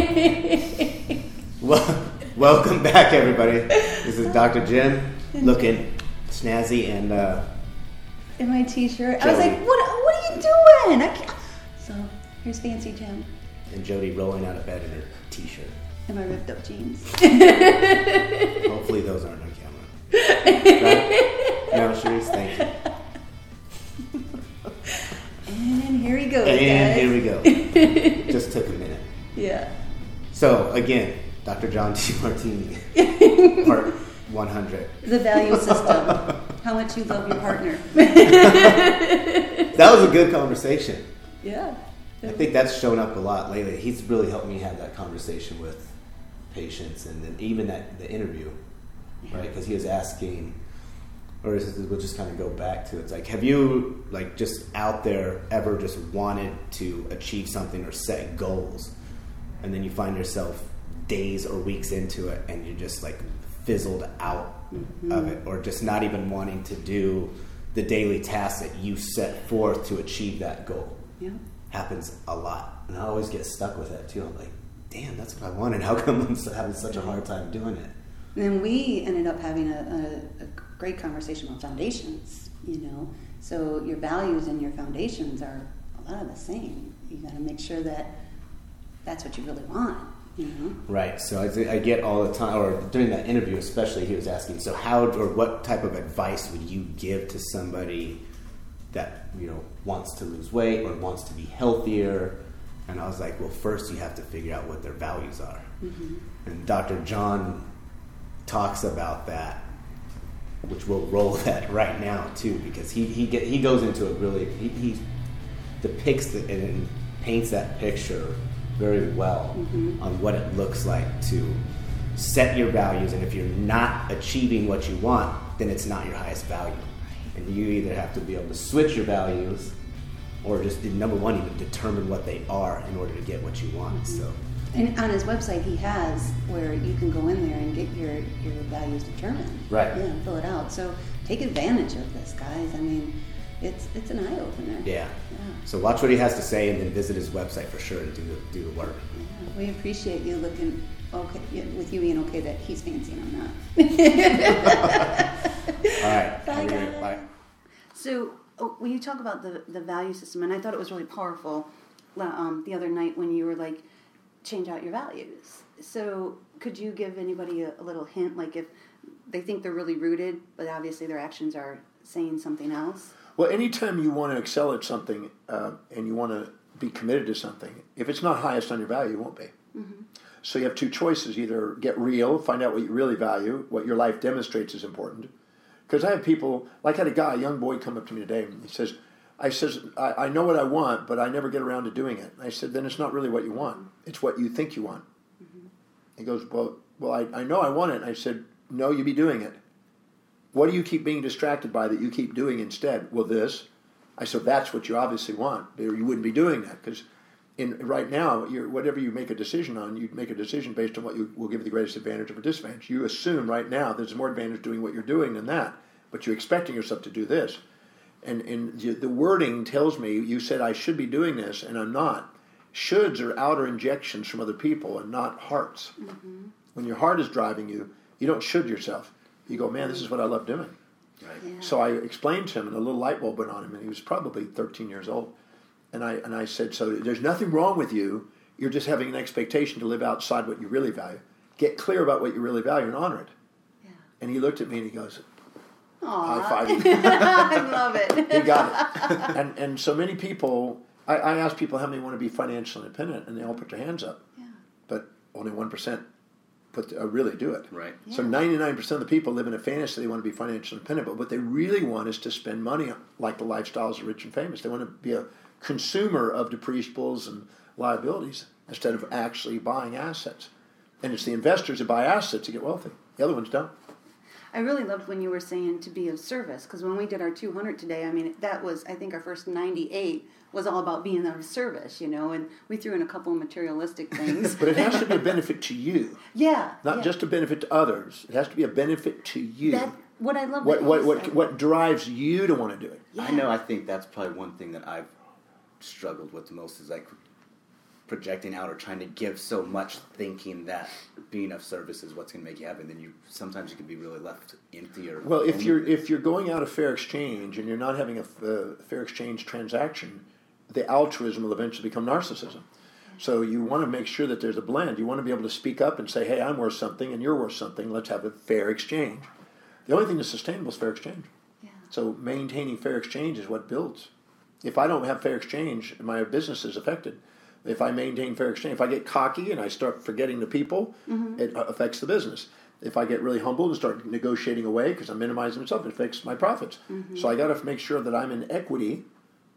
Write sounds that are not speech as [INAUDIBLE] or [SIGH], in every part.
[LAUGHS] well, welcome back, everybody. This is Dr. Jim, looking snazzy and uh, in my t-shirt. I was like, what, what are you doing? I can't. So here's Fancy Jim and Jodie rolling out of bed in her t-shirt. in my ripped up jeans. Hopefully, those aren't on camera. [LAUGHS] Right? No, Sharice, thank you. And here he goes, And guys. here we go. [LAUGHS] Just took a minute. Yeah. So again, Dr. John [LAUGHS] Demartini, [LAUGHS] part 100. The value system. [LAUGHS] How much you love your partner. That was a good conversation. yeah. I think that's shown up a lot lately. He's really helped me have that conversation with patients, and then even that the interview, right? Because he was asking, or is it, we'll just kind of go back to it. it's like, have you like just out there ever just wanted to achieve something or set goals, and then you find yourself days or weeks into it, and you're just like fizzled out mm-hmm. of it, or just not even wanting to do the daily tasks that you set forth to achieve that goal Yeah. happens a lot, and I always get stuck with that too. I'm like, damn, that's what I wanted. How come I'm having such a hard time doing it? And then we ended up having a, a, a great conversation on foundations, you know. So your values and your foundations are a lot of the same. You got to make sure that that's what you really want, you know. Right. So I, I get all the time, or during that interview especially, he was asking, so how or what type of advice would you give to somebody that you know wants to lose weight or wants to be healthier? And I was like, well, first you have to figure out what their values are. Mm-hmm. And Dr. John talks about that, which we'll roll [LAUGHS] that right now too, because he he get, he goes into it really. He, he depicts it and paints that picture very well mm-hmm. on what it looks like to set your values, and if you're not achieving what you want, then it's not your highest value, and you either have to be able to switch your values. Or just number one, even determine what they are in order to get what you want. Mm-hmm. So, And on his website, he has where you can go in there and get your, your values determined. Right. Yeah, fill it out. So take advantage of this, guys. I mean, it's it's an eye opener. Yeah. Yeah. So watch what he has to say, and then visit his website for sure and do the, do the work. Yeah, We appreciate you looking okay with you being okay that he's fancy and I'm not. [LAUGHS] All right. Bye, Have a great- guys. Bye. So oh, when you talk about the the value system, and I thought it was really powerful um, the other night when you were like, change out your values. So could you give anybody a, a little hint, like if they think they're really rooted, but obviously their actions are saying something else? Well, anytime you want to excel at something uh, and you want to be committed to something, if it's not highest on your value, it won't be. So you have two choices: either get real, find out what you really value, what your life demonstrates is important. Because I have people, like I had a guy, a young boy, come up to me today. And he says, "I says I, I know what I want, but I never get around to doing it." I said, "Then it's not really what you want; it's what you think you want." He goes, "Well, well, I, I know I want it." And I said, "No, you be doing it." What do you keep being distracted by that you keep doing instead? Well, this. I said, that's what you obviously want. You wouldn't be doing that because in right now, you're, whatever you make a decision on, you make a decision based on what you will give you the greatest advantage or disadvantage. You assume right now there's more advantage doing what you're doing than that, but you're expecting yourself to do this. And, and the the wording tells me you said I should be doing this, and I'm not. Shoulds are outer injections from other people and not hearts. Mm-hmm. When your heart is driving you, you don't should yourself. You go, man, this is what I love doing. Yeah. So I explained to him, and a little light bulb went on him, and he was probably 13 years old. And I and I said, so there's nothing wrong with you. You're just having an expectation to live outside what you really value. Get clear about what you really value and honor it. Yeah. And he looked at me and he goes, Aw. high five. [LAUGHS] I love it. [LAUGHS] he got it. And and so many people, I, I ask people how many want to be financially independent, and they all put their hands up. Yeah. But only one percent put uh, really do it. Right. So 99% of the people live in a fantasy they want to be financially independent, but what they really want is to spend money like the lifestyles of rich and famous. They want to be a consumer of depreciables and liabilities instead of actually buying assets. And it's the investors that buy assets that get wealthy. The other ones don't. I really loved when you were saying to be of service because when we did our 200 today, I mean, that was, I think, our first 98 was all about being of service, you know, and we threw in a couple of materialistic [LAUGHS] things. But it has to be a [LAUGHS] benefit to you, yeah. not yeah. just a benefit to others. It has to be a benefit to you. that. What I love. what, that what, what, what drives you to want to do it? I know. I think that's probably one thing that I've struggled with the most is like projecting out or trying to give so much, thinking that being of service is what's going to make you happy. Then you sometimes you can be really left empty or Well, if you're if you're going out of fair exchange and you're not having a uh, fair exchange transaction, the altruism will eventually become narcissism. So you want to make sure that there's a blend. You want to be able to speak up and say, "Hey, I'm worth something, and you're worth something. Let's have a fair exchange." The only thing that's sustainable is fair exchange. Yeah. So maintaining fair exchange is what builds. If I don't have fair exchange, my business is affected. If I maintain fair exchange, if I get cocky and I start forgetting the people, it uh, affects the business. If I get really humble and start negotiating away because I'm minimizing myself, it affects my profits. So I got to make sure that I'm in equity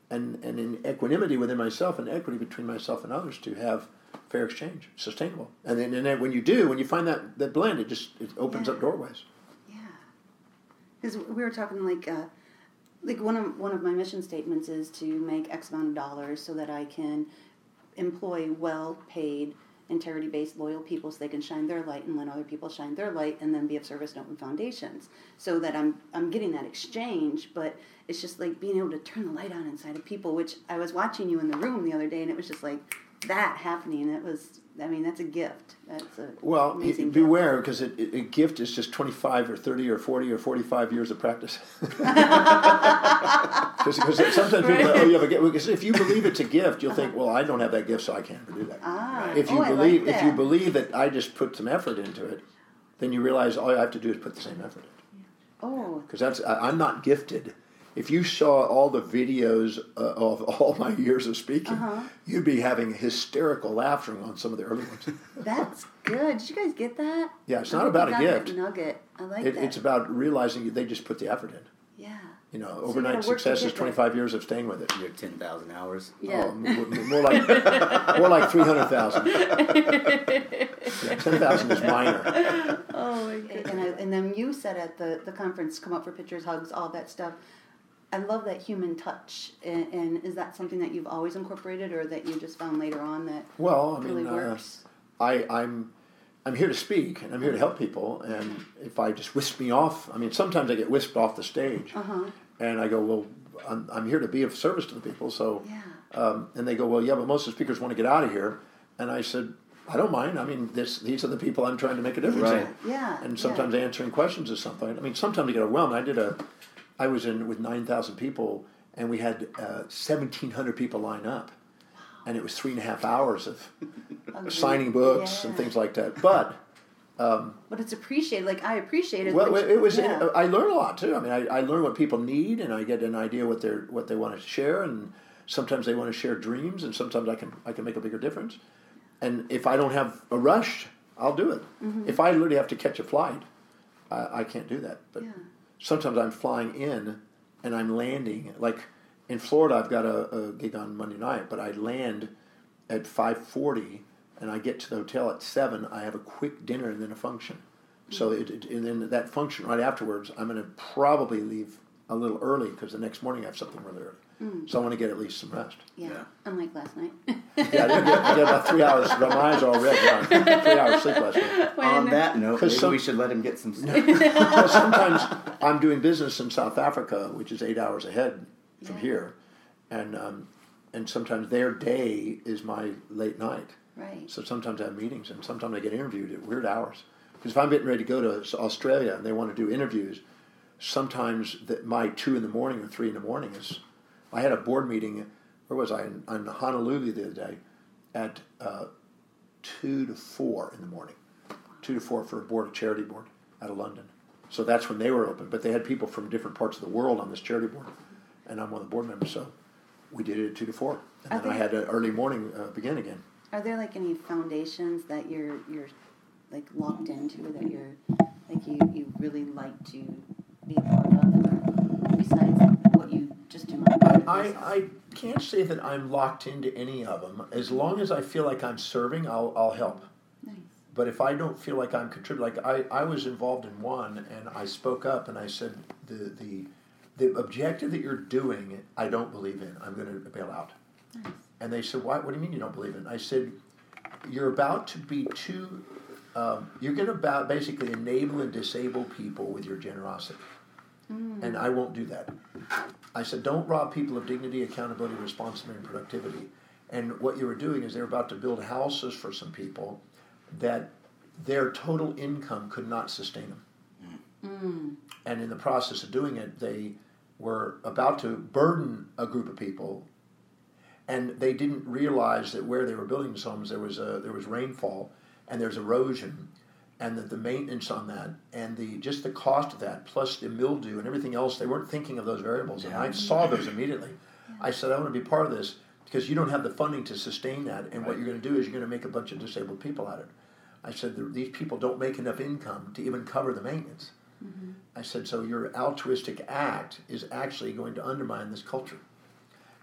and, and in equanimity within myself and equity between myself and others to have fair exchange, sustainable. And then, and then when you do, when you find that, that blend, it just it opens Yeah. up doorways. Yeah, because we were talking like, uh, like one of one of my mission statements is to make X amount of dollars so that I can employ well-paid, integrity-based, loyal people so they can shine their light and let other people shine their light, and then be of service to open foundations. So that I'm I'm getting that exchange, but it's just like being able to turn the light on inside of people. Which I was watching you in the room the other day, and it was just like that happening. It was. I mean, that's a gift. That's a Well, amazing beware because a gift is just 25 or 30 or 40 or 45 years of practice. [LAUGHS] [LAUGHS] Because sometimes people say, oh, you have a gift. Because if you believe it's a gift, you'll think, well, I don't have that gift, so I can't do that. Ah, if you oh, I like believe, if you that. believe that I just put some effort into it, then you realize all I have to do is put the same effort in. Oh, Because that's I, I'm not gifted. If you saw all the videos uh, of [LAUGHS] all my years of speaking, Uh-huh. you'd be having hysterical laughter on some of the early ones. [LAUGHS] That's good. Did you guys get that? Yeah, it's I not about a got that gift. Nugget. I like It, that. it's about realizing they just put the effort in. yeah. You know, you overnight gotta work to success is there. 25 years of staying with it. your ten thousand hours. Yeah. Oh, more, more like [LAUGHS] more like 300,000. yeah, 10,000 is minor. Oh my god. And I, and then you said at the the conference, come up for pictures, hugs, all that stuff. I love that human touch. And, and is that something that you've always incorporated, or that you just found later on that Well, I mean, really uh, works? I, I'm I'm here to speak and I'm here to help people. And if I just whisk me off, I mean, sometimes I get whisked off the stage, Uh huh. and I go, well, I'm, I'm here to be of service to the people. So, Yeah. um, and they go, well, yeah, but most of the speakers want to get out of here. And I said, I don't mind. I mean, this these are the people I'm trying to make a difference Right. in. Yeah. and yeah. sometimes answering questions is something. I mean, sometimes I get overwhelmed. I did a, I was in with nine thousand people, and we had uh, seventeen hundred people line up, and it was three and a half hours of [LAUGHS] signing books and things like that. But But it's appreciated. Like I appreciate it. well, which- it was. yeah. I learn a lot too. I mean, I, I learn what people need, and I get an idea what they're what they want to share, and sometimes they want to share dreams, and sometimes I can I can make a bigger difference. And if I don't have a rush, I'll do it. Mm-hmm. If I literally have to catch a flight, I, I can't do that. But Yeah. Sometimes I'm flying in and I'm landing. Like in Florida, I've got a, a gig on Monday night, but I land at 5:40 and I get to the hotel at seven. I have a quick dinner and then a function. So it, it, and then that function right afterwards, I'm going to probably leave a little early because the next morning I have something really early. So I want to get at least some rest. yeah. Yeah. Unlike last night. Yeah, I did get, I get about three hours. My eyes are all red. Yeah, three hours sleep last night. [LAUGHS] On that note, maybe some- we should let him get some sleep. [LAUGHS] [LAUGHS] Well, sometimes I'm doing business in South Africa, which is eight hours ahead from Yeah. here, and um, and sometimes their day is my late night. right. So sometimes I have meetings, and sometimes I get interviewed at weird hours. Because if I'm getting ready to go to Australia and they want to do interviews, sometimes that my two in the morning or three in the morning is. I had a board meeting. Where was I? In, in Honolulu the other day, at uh, two to four in the morning. Two to four for a board, a charity board out of London. So that's when they were open. But they had people from different parts of the world on this charity board, and I'm one of the board members. So we did it at two to four, and Are then I had an early morning uh, begin again. Are there like any foundations that you're you're like locked into that you're like you, you really like to be a part of besides what you just do on I, I can't say that I'm locked into any of them. As long as I feel like I'm serving, I'll, I'll help. Nice. But if I don't feel like I'm contributing, like I, I was involved in one and I spoke up and I said, the, the, the objective that you're doing, I don't believe in. I'm going to bail out. Nice. And they said, Why, what do you mean you don't believe in? I said, You're about to be too, um, you're going to about basically enable and disable people with your generosity. And I won't do that. I said, Don't rob people of dignity, accountability, responsibility, and productivity. And what you were doing is they were about to build houses for some people that their total income could not sustain them. Mm. And in the process of doing it, they were about to burden a group of people, and they didn't realize that where they were building these homes there was a, there was rainfall and there's erosion, and that the maintenance on that and the just the cost of that plus the mildew and everything else they weren't thinking of those variables. And I saw those immediately. I said I want to be part of this because you don't have the funding to sustain that, and what you're going to do is you're going to make a bunch of disabled people out of it. I said these people don't make enough income to even cover the maintenance. Mm-hmm. I said, so your altruistic act is actually going to undermine this culture.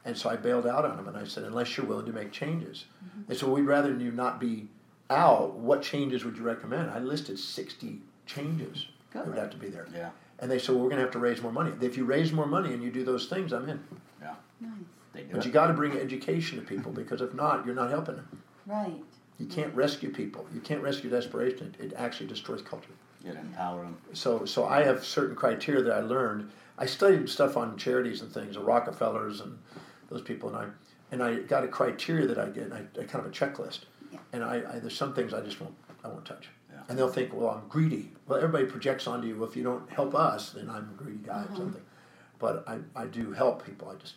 And so I bailed out on them and I said, unless you're willing to make changes. They said, well, we'd rather you not be out. What changes would you recommend? I listed 60 changes that would have to be there. Yeah. And they said, well, we're going to have to raise more money. If you raise more money and you do those things, I'm in. Yeah. Nice. They do But it. you got to bring education to people because if not, you're not helping them. Right. You can't rescue people. You can't rescue desperation. It, it actually destroys culture. You gotta empower them. so so I have certain criteria that I learned. I studied stuff on charities and things, the Rockefellers and those people, and I and I got a criteria that I get, And I, I kind of a checklist, Yeah. and I, I there's some things I just won't I won't touch. Yeah. And they'll think, well, I'm greedy. Well, everybody projects onto you. Well, if you don't help us, then I'm a greedy guy or uh-huh. something. But I, I do help people. I just,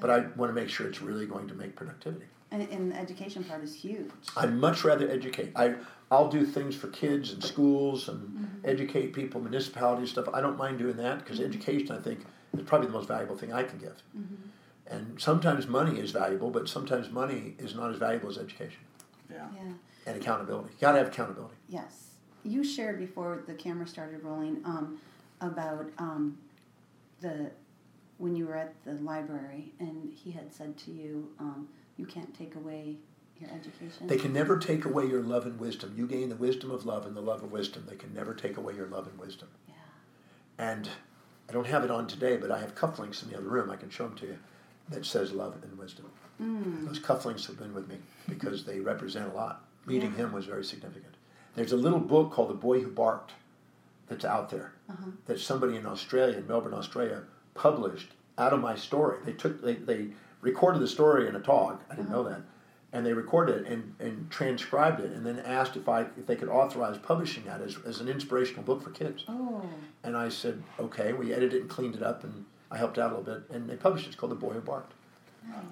but I want to make sure it's really going to make productivity. And, and the education part is huge. I'd much rather educate. I I'll do things for kids and schools and mm-hmm. educate people, municipalities stuff. I don't mind doing that because mm-hmm. education, I think, is probably the most valuable thing I can give. Mm-hmm. And sometimes money is valuable, but sometimes money is not as valuable as education Yeah. Yeah. and accountability. You got to have accountability. Yes. You shared before the camera started rolling um, about um, the when you were at the library and he had said to you, um, "You can't take away your education." They can never take away your love and wisdom. You gain the wisdom of love and the love of wisdom. They can never take away your love and wisdom. yeah. And I don't have it on today, but I have cufflinks in the other room. I can show them to you that says love and wisdom. Those cufflinks have been with me because they represent a lot. Meeting him was very significant. There's a little book called The Boy Who Barked that's out there uh-huh. that somebody in Australia, in Melbourne, Australia, published out of my story. They took they, they recorded the story in a talk. I didn't know uh-huh. that. And they recorded it and, and transcribed it and then asked if I if they could authorize publishing that as, as an inspirational book for kids. Oh. And I said, okay. We edited it and cleaned it up, and I helped out a little bit. And they published it. It's called The Boy Who Barked.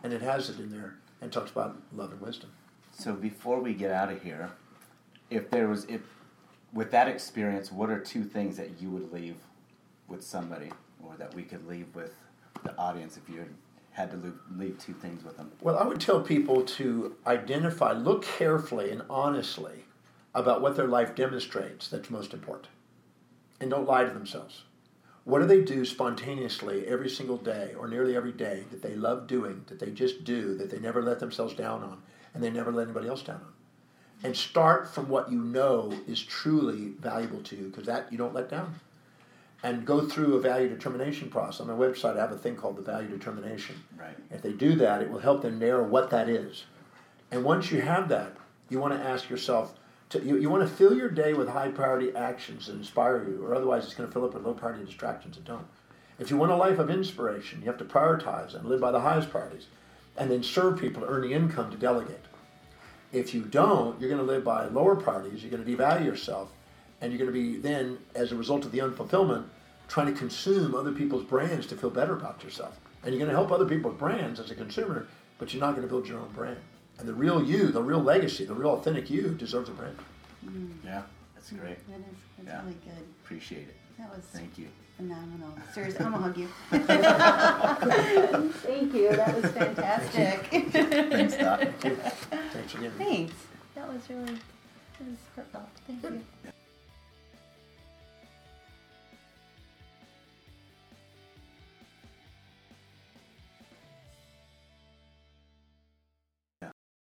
And it has it in there and talks about love and wisdom. So before we get out of here, if there was if with that experience, what are two things that you would leave with somebody, or that we could leave with the audience if you had, to leave, leave two things with them? Well, I would tell people to identify, look carefully and honestly about what their life demonstrates that's most important. And don't lie to themselves. What do they do spontaneously every single day or nearly every day that they love doing, that they just do, that they never let themselves down on, and they never let anybody else down on? And start from what you know is truly valuable to you, because that you don't let down. And go through a value determination process. On my website, I have a thing called the value determination. Right. If they do that, it will help them narrow what that is. And once you have that, you want to ask yourself, to, you, you want to fill your day with high priority actions that inspire you, or otherwise it's going to fill up with low priority distractions that don't. If you want a life of inspiration, you have to prioritize and live by the highest priorities, and then serve people to earn the income to delegate. If you don't, you're going to live by lower priorities, you're going to devalue yourself, and you're going to be then, as a result of the unfulfillment, trying to consume other people's brands to feel better about yourself. And you're going to help other people with brands as a consumer, but you're not going to build your own brand. And the real you, the real legacy, the real authentic you deserves a brand. Mm. Yeah, that's mm. great. That is that's Yeah. really good. Appreciate it. That was Thank you. phenomenal. Seriously, I'm gonna hug you. [LAUGHS] Thank you. That was fantastic. Thanks, Doc. Thanks again. Thanks. That was really that was heartfelt. Thank you.